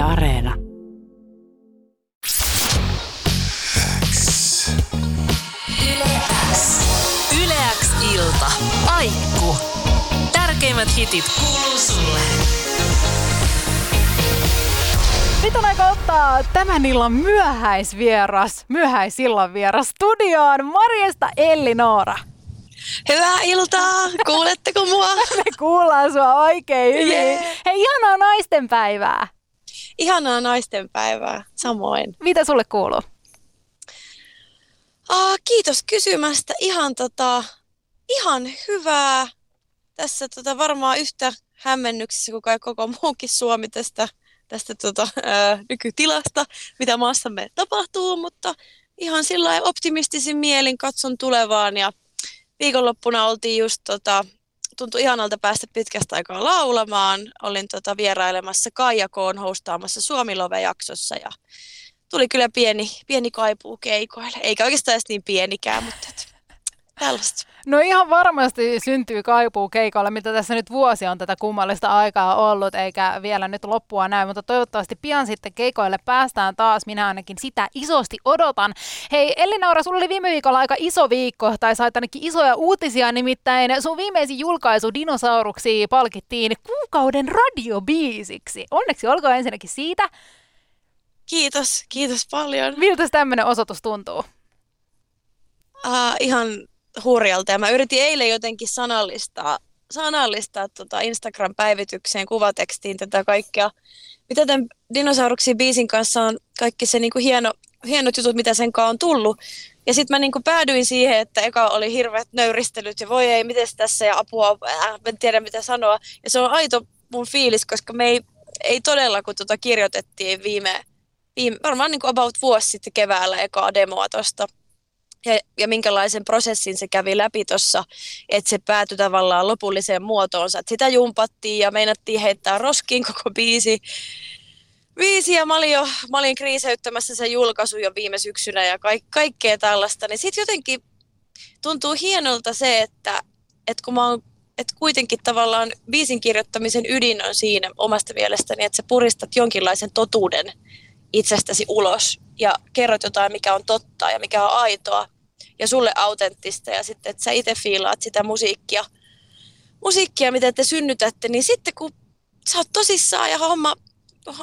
Yle Areena. Yleäks ilta. Aikku. Tärkeimmät hitit kuuluu sulle. Nyt on aika ottaa tämän illan myöhäisvieras, myöhäisillan vieras studioon. Marjesta Elli Noora. Hyvää iltaa! Kuuletteko mua? Me kuullaan sua oikein hyvin. Jee. Hei, ihanaa naistenpäivää. Ihanaa naistenpäivää. Samoin. Mitä sulle kuuluu? Ah, kiitos kysymästä. Ihan, tota, ihan hyvää. Tässä tota, varmaan yhtä hämmennyksessä kuin kai koko muukin Suomi tästä, tästä tota, ää, nykytilasta, mitä maassamme tapahtuu, mutta ihan sillä optimistisin mielin katson tulevaan ja viikonloppuna oltiin just tota, tuntui ihanalta päästä pitkästä aikaa laulamaan. Olin tota, vierailemassa Kaija Koon hostaamassa Suomilove-jaksossa ja tuli kyllä pieni, pieni kaipuu keikoille. Eikä oikeastaan edes niin pienikään, mutta et, tällaista. No ihan varmasti syntyy kaipuu keikalle, mitä tässä nyt vuosi on tätä kummallista aikaa ollut, eikä vielä nyt loppua näy, mutta toivottavasti pian sitten keikoille päästään taas. Minä ainakin sitä isosti odotan. Hei Elinaura, sulla oli viime viikolla aika iso viikko, tai sait ainakin isoja uutisia, nimittäin sun viimeisin julkaisu Dinosauruksi palkittiin kuukauden radiobiisiksi. Onneksi olkoon ensinnäkin siitä. Kiitos, kiitos paljon. Miltä tämmöinen osoitus tuntuu? Uh, ihan hurjalta. Ja mä yritin eilen jotenkin sanallistaa, sanallistaa tota Instagram-päivitykseen, kuvatekstiin tätä kaikkea. Mitä tämän Dinosauruksin biisin kanssa on kaikki se niinku hieno, hienot jutut, mitä sen kanssa on tullut. Ja sitten mä niinku päädyin siihen, että eka oli hirveät nöyristelyt ja voi ei, miten tässä ja apua, äh, en tiedä mitä sanoa. Ja se on aito mun fiilis, koska me ei, ei todella, kun tota kirjoitettiin viime, viime varmaan niinku about vuosi sitten keväällä ekaa demoa tosta ja, ja minkälaisen prosessin se kävi läpi tuossa, että se päätyi tavallaan lopulliseen muotoonsa. Et sitä jumpattiin ja meinattiin heittää roskiin koko biisi. Biisi ja mä olin, jo, mä olin kriiseyttämässä sen julkaisu jo viime syksynä ja kaik, kaikkea tällaista. Niin sitten jotenkin tuntuu hienolta se, että, että kun mä oon että kuitenkin tavallaan biisin kirjoittamisen ydin on siinä omasta mielestäni, että sä puristat jonkinlaisen totuuden itsestäsi ulos ja kerrot jotain, mikä on totta ja mikä on aitoa ja sulle autenttista ja sitten, että sä itse fiilaat sitä musiikkia, musiikkia, mitä te synnytätte, niin sitten kun sä oot tosissaan ja homma,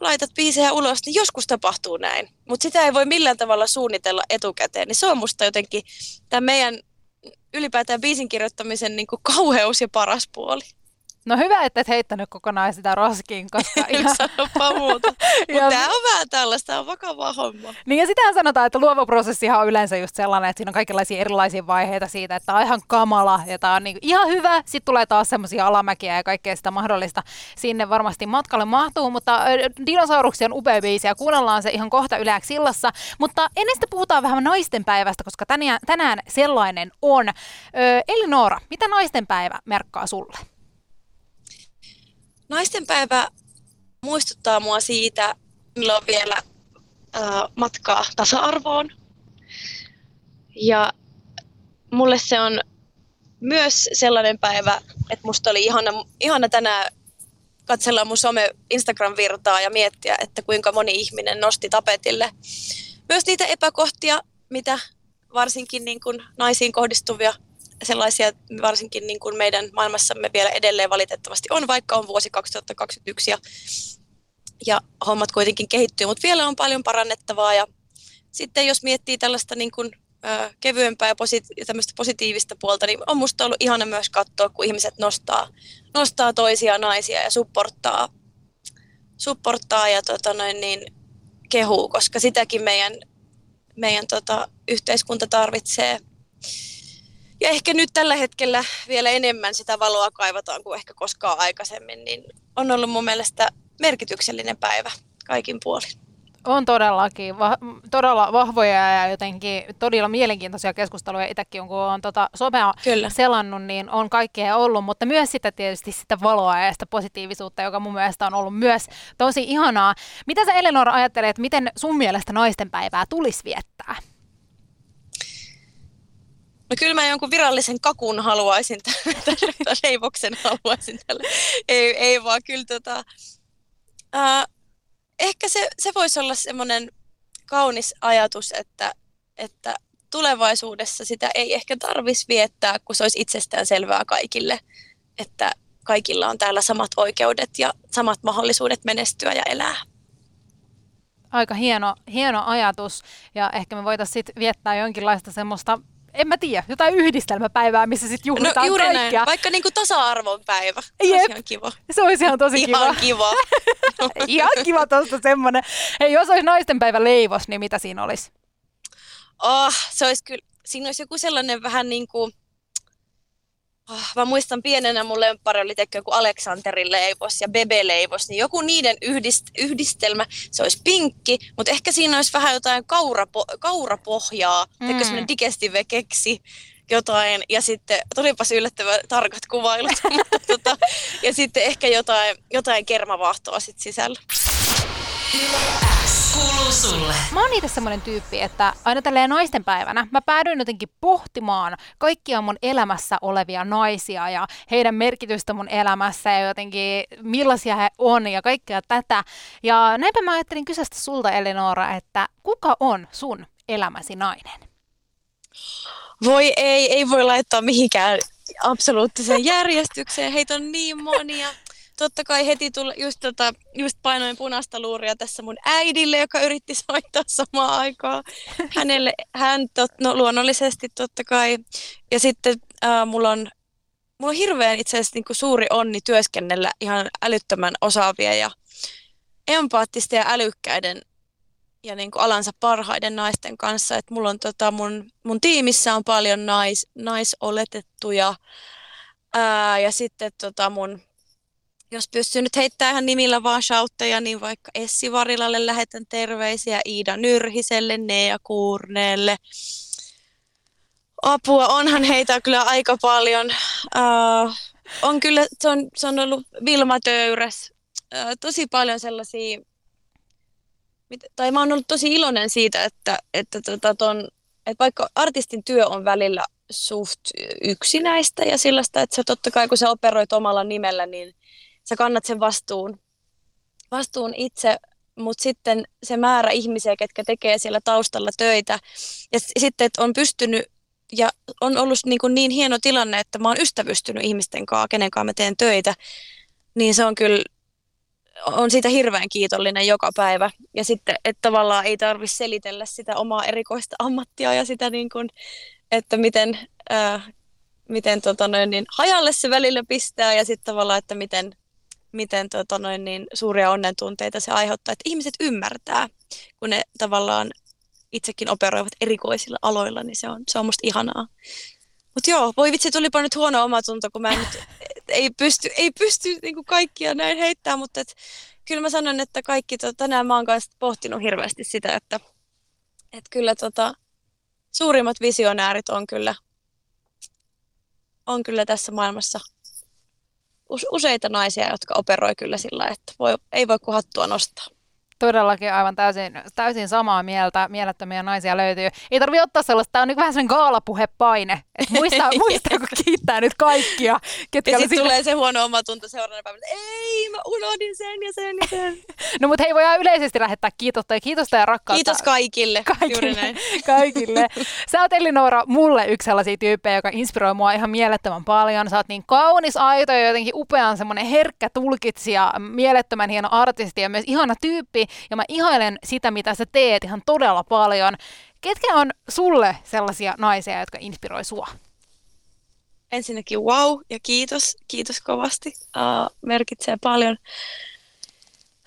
laitat biisejä ulos, niin joskus tapahtuu näin. Mutta sitä ei voi millään tavalla suunnitella etukäteen, niin se on musta jotenkin tämä meidän ylipäätään biisin kirjoittamisen niin kuin kauheus ja paras puoli. No hyvä, että et heittänyt kokonaan sitä roskiin, koska En ihan... sanopa muuta. Ja- Mutta tämä on vähän tällaista, on vakavaa homma. Niin ja sitähän sanotaan, että luova prosessihan on yleensä just sellainen, että siinä on kaikenlaisia erilaisia vaiheita siitä, että tämä on ihan kamala ja tämä on niinku ihan hyvä. Sitten tulee taas semmoisia alamäkiä ja kaikkea sitä mahdollista sinne varmasti matkalle mahtuu, mutta Dinosauruksia on upea biisi ja kuunnellaan se ihan kohta yleäksi illassa. Mutta ennen sitä puhutaan vähän naisten päivästä, koska tänään, tänään sellainen on. Ö, Elinora, mitä naisten päivä merkkaa sulle? Naistenpäivä muistuttaa mua siitä, milloin on vielä äh, matkaa tasa-arvoon. Ja mulle se on myös sellainen päivä, että musta oli ihana, ihana tänään katsella mun some Instagram-virtaa ja miettiä, että kuinka moni ihminen nosti tapetille myös niitä epäkohtia, mitä varsinkin niin kuin naisiin kohdistuvia sellaisia varsinkin niin kuin meidän maailmassamme vielä edelleen valitettavasti on, vaikka on vuosi 2021 ja, ja hommat kuitenkin kehittyy, mutta vielä on paljon parannettavaa ja sitten jos miettii tällaista niin kuin, ö, kevyempää ja posi- tämmöistä positiivista puolta, niin on musta ollut ihana myös katsoa, kun ihmiset nostaa, nostaa toisia naisia ja supporttaa, supporttaa ja tota noin, niin, kehuu, koska sitäkin meidän, meidän tota, yhteiskunta tarvitsee. Ja ehkä nyt tällä hetkellä vielä enemmän sitä valoa kaivataan kuin ehkä koskaan aikaisemmin, niin on ollut mun mielestä merkityksellinen päivä kaikin puolin. On todellakin va- todella vahvoja ja jotenkin todella mielenkiintoisia keskusteluja itsekin, kun on tota somea Kyllä. selannut, niin on kaikkea ollut, mutta myös sitä tietysti sitä valoa ja sitä positiivisuutta, joka mun mielestä on ollut myös tosi ihanaa. Mitä sä Eleonora ajattelet, miten sun mielestä naistenpäivää tulisi viettää? No kyllä mä jonkun virallisen kakun haluaisin tälle, leivoksen haluaisin tälle. Ei, ei vaan kyllä tota, ää, ehkä se, se voisi olla semmoinen kaunis ajatus, että, että tulevaisuudessa sitä ei ehkä tarvitsisi viettää, kun se olisi itsestään selvää kaikille, että kaikilla on täällä samat oikeudet ja samat mahdollisuudet menestyä ja elää. Aika hieno, hieno ajatus ja ehkä me voitaisiin viettää jonkinlaista semmoista en mä tiedä, jotain yhdistelmäpäivää, missä sitten juhlitaan no, juuri kaikkea. Näin. Vaikka niinku tasa-arvon päivä. Jep. ihan kiva. Se olisi ihan tosi ihan kiva. kiva. ihan kiva tuosta semmoinen. Hei, jos olisi naistenpäivä leivos, niin mitä siinä olisi? Oh, se olisi kyllä, siinä olisi joku sellainen vähän niin kuin, mä muistan pienenä mun lemppari oli tekö joku Aleksanterin leivos ja Bebe leivos, niin joku niiden yhdist, yhdistelmä, se olisi pinkki, mutta ehkä siinä olisi vähän jotain kaurapo, kaurapohjaa, mm. tekö semmoinen digestive keksi, jotain, ja sitten tulipas yllättävän tarkat kuvailut, mutta tota, ja sitten ehkä jotain, jotain kermavahtoa sitten sisällä. Kuuluu sulle. Mä oon itse semmoinen tyyppi, että aina tälleen naisten päivänä mä päädyin jotenkin pohtimaan kaikkia mun elämässä olevia naisia ja heidän merkitystä mun elämässä ja jotenkin millaisia he on ja kaikkea tätä. Ja näinpä mä ajattelin kysästä sulta Elinora, että kuka on sun elämäsi nainen? Voi ei, ei voi laittaa mihinkään absoluuttiseen järjestykseen. Heitä on niin monia. Totta kai heti tuli, just, tota, just painoin punaista luuria tässä mun äidille, joka yritti soittaa samaan aikaan. Hänelle, hän tot, no, luonnollisesti totta kai. Ja sitten äh, mulla on mulla on hirveän itse asiassa niin kuin suuri onni työskennellä ihan älyttömän osaavia ja empaattisten ja älykkäiden ja niin kuin alansa parhaiden naisten kanssa. Et mulla on tota, mun, mun tiimissä on paljon nais, naisoletettuja ää, ja sitten tota mun, jos pystyy nyt heittämään ihan nimillä vaan shoutteja, niin vaikka Essi Varilalle lähetän terveisiä, Iida Nyrhiselle, Nea Kuurneelle. Apua, onhan heitä kyllä aika paljon. Uh, on kyllä, se on, se on ollut Vilma Töyräs. Uh, tosi paljon sellaisia tai mä oon ollut tosi iloinen siitä, että, että, tota ton, että vaikka artistin työ on välillä suht yksinäistä ja sellaista, että sä totta kai kun sä operoit omalla nimellä, niin sä kannat sen vastuun, vastuun itse, mutta sitten se määrä ihmisiä, ketkä tekee siellä taustalla töitä ja sitten, että on pystynyt ja on ollut niin, kuin niin hieno tilanne, että mä oon ystävystynyt ihmisten kanssa, kenen kanssa mä teen töitä, niin se on kyllä on siitä hirveän kiitollinen joka päivä. Ja sitten, että tavallaan ei tarvitse selitellä sitä omaa erikoista ammattia ja sitä, niin kuin, että miten, ää, miten tota noin, niin hajalle se välillä pistää ja sitten tavallaan, että miten, miten tota noin, niin suuria onnentunteita se aiheuttaa. Että ihmiset ymmärtää, kun ne tavallaan itsekin operoivat erikoisilla aloilla, niin se on, se on musta ihanaa. Mutta joo, voi vitsi, tulipa nyt huono omatunto, kun mä nyt, ei pysty, ei pysty niin kuin kaikkia näin heittämään, mutta et, kyllä mä sanon, että kaikki, to, tänään mä oon kanssa pohtinut hirveästi sitä, että et kyllä tota, suurimmat visionäärit on kyllä, on kyllä tässä maailmassa useita naisia, jotka operoi kyllä sillä, että voi, ei voi kuin hattua nostaa. Todellakin aivan täysin, täysin samaa mieltä. Mielettömiä naisia löytyy. Ei tarvi ottaa sellaista, tämä on niin vähän sellainen gaalapuhepaine. Että muistaa, muistaa, kun kiittää nyt kaikkia. Ketkä ja sitten tulee se huono omatunto seuraavana päivänä, ei mä unohdin sen ja sen ja sen. no mutta hei, voi yleisesti lähettää kiitosta ja kiitosta ja rakkautta. Kiitos kaikille. Kaikille. näin. kaikille. Sä oot Elinora mulle yksi sellaisia tyyppejä, joka inspiroi mua ihan mielettömän paljon. Sä oot niin kaunis, aito ja jotenkin upean semmoinen herkkä tulkitsija, mielettömän hieno artisti ja myös ihana tyyppi ja mä ihailen sitä, mitä sä teet ihan todella paljon. Ketkä on sulle sellaisia naisia, jotka inspiroi sua? Ensinnäkin wow ja kiitos, kiitos kovasti. Uh, merkitsee paljon.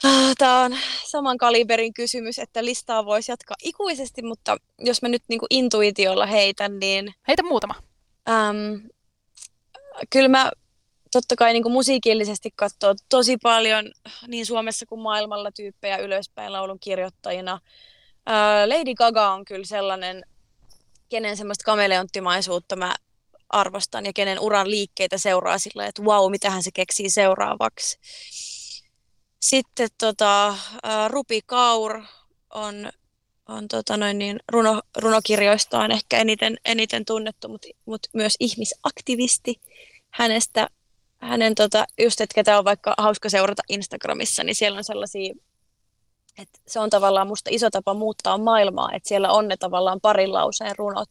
Uh, Tämä on saman kaliberin kysymys, että listaa voisi jatkaa ikuisesti, mutta jos mä nyt niinku intuitiolla heitän, niin... Heitä muutama. Um, kyllä mä totta kai niin kuin musiikillisesti katsoo tosi paljon niin Suomessa kuin maailmalla tyyppejä ylöspäin laulun kirjoittajina. Lady Gaga on kyllä sellainen, kenen semmoista kameleonttimaisuutta mä arvostan ja kenen uran liikkeitä seuraa sillä että wow, mitähän se keksii seuraavaksi. Sitten tota, Rupi Kaur on, on tota noin niin, runo, runokirjoistaan ehkä eniten, eniten tunnettu, mutta mut myös ihmisaktivisti. Hänestä hänen, tota, just että ketä on vaikka hauska seurata Instagramissa, niin siellä on sellaisia Et se on tavallaan musta iso tapa muuttaa maailmaa, että siellä on ne tavallaan parin lauseen runot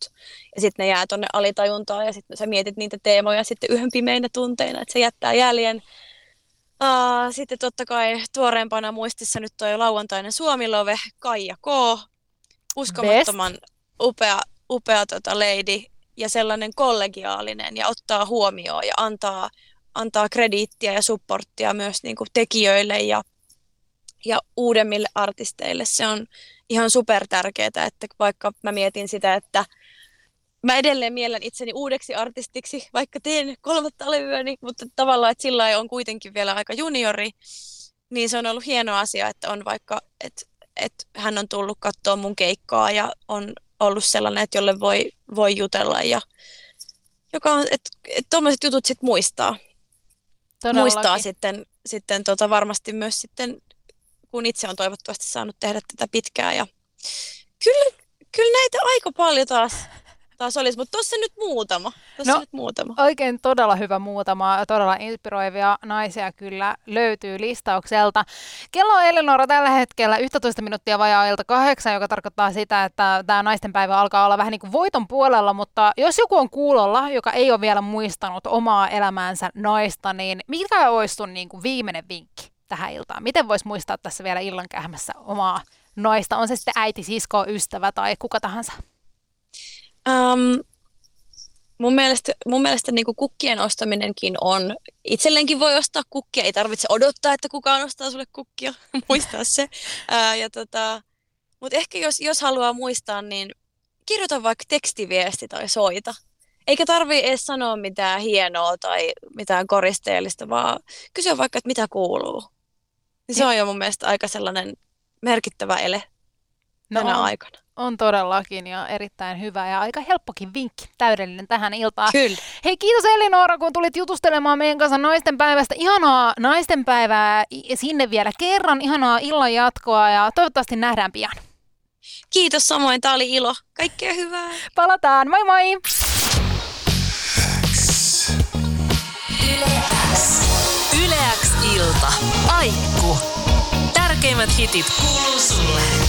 ja sitten ne jää tonne alitajuntaan ja sitten sä mietit niitä teemoja sitten yhden pimeinä tunteina, että se jättää jäljen. Uh, sitten totta kai tuoreempana muistissa nyt toi lauantainen Suomilove, Kaija K. Uskomattoman Best. upea, upea tota lady ja sellainen kollegiaalinen ja ottaa huomioon ja antaa, antaa krediittiä ja supporttia myös niin kuin tekijöille ja ja uudemmille artisteille. Se on ihan super tärkeää, että vaikka mä mietin sitä, että mä edelleen mielen itseni uudeksi artistiksi, vaikka teen kolmatta levyäni, mutta tavallaan, että sillä on kuitenkin vielä aika juniori, niin se on ollut hieno asia, että on vaikka, että, että hän on tullut katsoa mun keikkaa ja on ollut sellainen, että jolle voi, voi jutella ja joka on, että, että tuommoiset jutut sitten muistaa. Todellakin. Muistaa sitten, sitten tota varmasti myös sitten kun itse on toivottavasti saanut tehdä tätä pitkään. Ja kyllä, kyllä näitä aika paljon taas taas olisi, mutta tuossa nyt muutama. Tossa no, nyt muutama. Oikein todella hyvä muutama, todella inspiroivia naisia kyllä löytyy listaukselta. Kello on Elinora tällä hetkellä 11 minuuttia vajaa ilta kahdeksan, joka tarkoittaa sitä, että tämä naisten päivä alkaa olla vähän niin kuin voiton puolella, mutta jos joku on kuulolla, joka ei ole vielä muistanut omaa elämäänsä naista, niin mikä olisi sun niin kuin viimeinen vinkki? tähän iltaan? Miten voisi muistaa tässä vielä illan kähmässä omaa noista? On se sitten äiti, sisko, ystävä tai kuka tahansa? Um, mun mielestä, mun mielestä niin kuin kukkien ostaminenkin on, itselleenkin voi ostaa kukkia, ei tarvitse odottaa, että kukaan ostaa sulle kukkia, muistaa se. Uh, ja tota, Mutta ehkä jos, jos haluaa muistaa, niin kirjoita vaikka tekstiviesti tai soita. Eikä tarvii edes sanoa mitään hienoa tai mitään koristeellista, vaan kysyä vaikka, että mitä kuuluu. Niin se on jo mun mielestä aika sellainen merkittävä ele no tänä on, aikana. On todellakin ja erittäin hyvä ja aika helppokin vinkki, täydellinen tähän iltaan. Kyllä. Hei kiitos Elinora, kun tulit jutustelemaan meidän kanssa naisten päivästä. Ihanaa naisten päivää sinne vielä kerran, ihanaa illan jatkoa ja toivottavasti nähdään pian. Kiitos samoin, tämä oli ilo. Kaikkea hyvää. Palataan, moi moi! Yleäks ilta. Aikku. Tärkeimmät hitit kuuluu sulle.